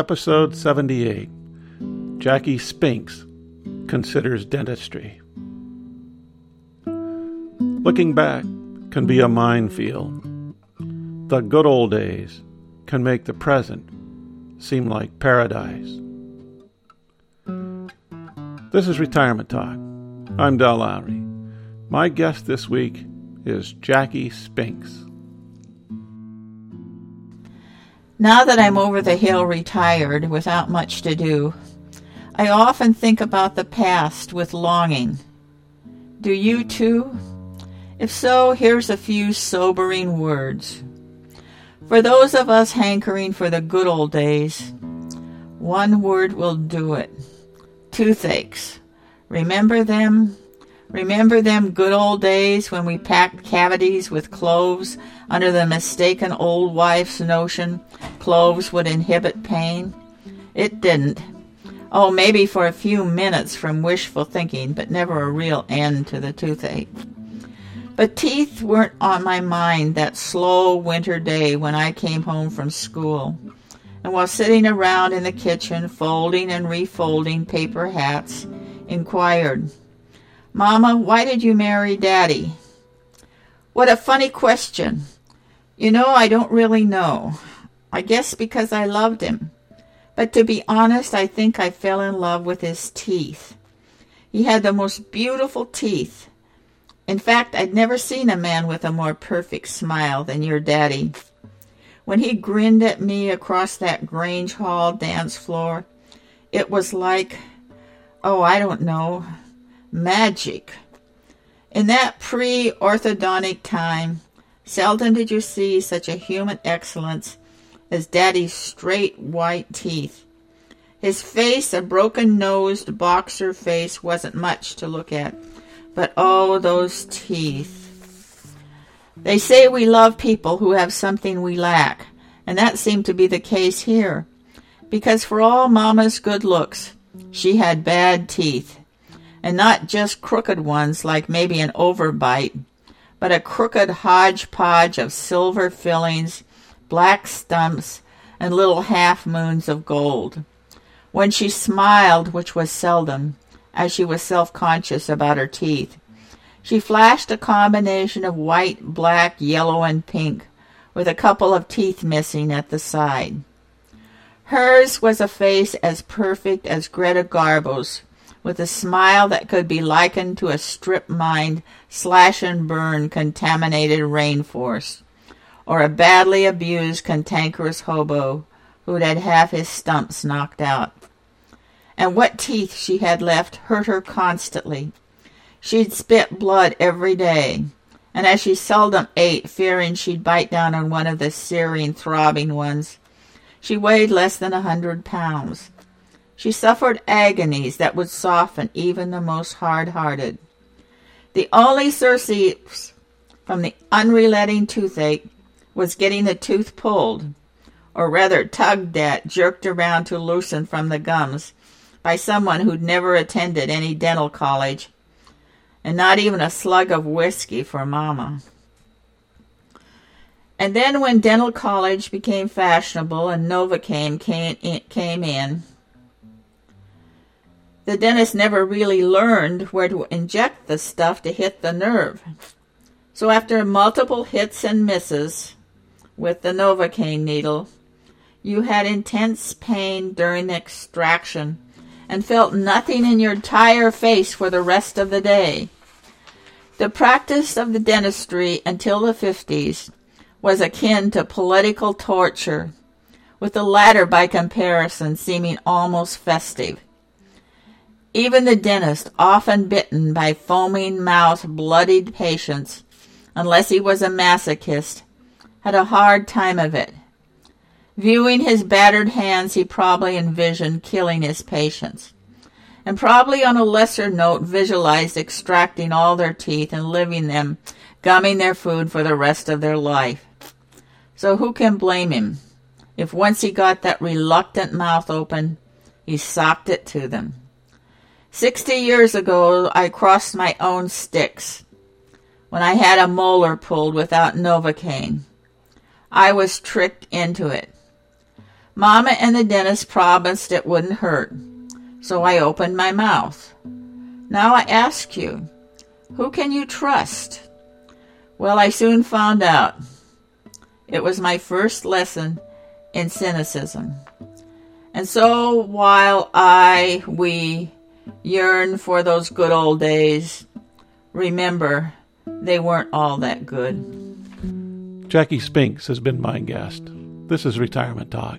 Episode 78 Jackie Spinks Considers Dentistry. Looking back can be a minefield. The good old days can make the present seem like paradise. This is Retirement Talk. I'm Del Lowry. My guest this week is Jackie Spinks. Now that I'm over the hill retired without much to do, I often think about the past with longing. Do you too? If so, here's a few sobering words. For those of us hankering for the good old days, one word will do it toothaches. Remember them? Remember them good old days when we packed cavities with cloves under the mistaken old wife's notion cloves would inhibit pain? It didn't. Oh, maybe for a few minutes from wishful thinking, but never a real end to the toothache. But teeth weren't on my mind that slow winter day when I came home from school. And while sitting around in the kitchen, folding and refolding paper hats, inquired, Mama, why did you marry Daddy? What a funny question. You know, I don't really know. I guess because I loved him. But to be honest, I think I fell in love with his teeth. He had the most beautiful teeth. In fact, I'd never seen a man with a more perfect smile than your daddy. When he grinned at me across that Grange Hall dance floor, it was like, oh, I don't know, magic. In that pre orthodontic time, seldom did you see such a human excellence as Daddy's straight white teeth. His face, a broken nosed boxer face, wasn't much to look at. But oh, those teeth. They say we love people who have something we lack, and that seemed to be the case here. Because for all Mama's good looks, she had bad teeth and not just crooked ones like maybe an overbite, but a crooked hodgepodge of silver fillings, black stumps, and little half moons of gold. When she smiled, which was seldom, as she was self conscious about her teeth, she flashed a combination of white, black, yellow, and pink, with a couple of teeth missing at the side. Hers was a face as perfect as Greta Garbo's, with a smile that could be likened to a strip-mined, slash-and-burn contaminated rainforest, or a badly abused cantankerous hobo who'd had half his stumps knocked out. And what teeth she had left hurt her constantly. She'd spit blood every day, and as she seldom ate, fearing she'd bite down on one of the searing, throbbing ones, she weighed less than a hundred pounds. She suffered agonies that would soften even the most hard-hearted. The only surcease from the unrelenting toothache was getting the tooth pulled, or rather tugged at, jerked around to loosen from the gums, by someone who'd never attended any dental college, and not even a slug of whiskey for Mama. And then when dental college became fashionable and Novocaine came in, came in the dentist never really learned where to inject the stuff to hit the nerve. So after multiple hits and misses with the Novocaine needle, you had intense pain during the extraction and felt nothing in your entire face for the rest of the day. The practice of the dentistry until the 50s was akin to political torture, with the latter by comparison seeming almost festive. Even the dentist, often bitten by foaming mouthed, bloodied patients, unless he was a masochist, had a hard time of it. Viewing his battered hands, he probably envisioned killing his patients, and probably on a lesser note visualized extracting all their teeth and leaving them gumming their food for the rest of their life. So who can blame him? If once he got that reluctant mouth open, he socked it to them. Sixty years ago, I crossed my own Styx when I had a molar pulled without Novocaine. I was tricked into it. Mama and the dentist promised it wouldn't hurt, so I opened my mouth. Now I ask you, who can you trust? Well, I soon found out. It was my first lesson in cynicism. And so while I, we, yearn for those good old days, remember they weren't all that good. Jackie Spinks has been my guest. This is Retirement Talk.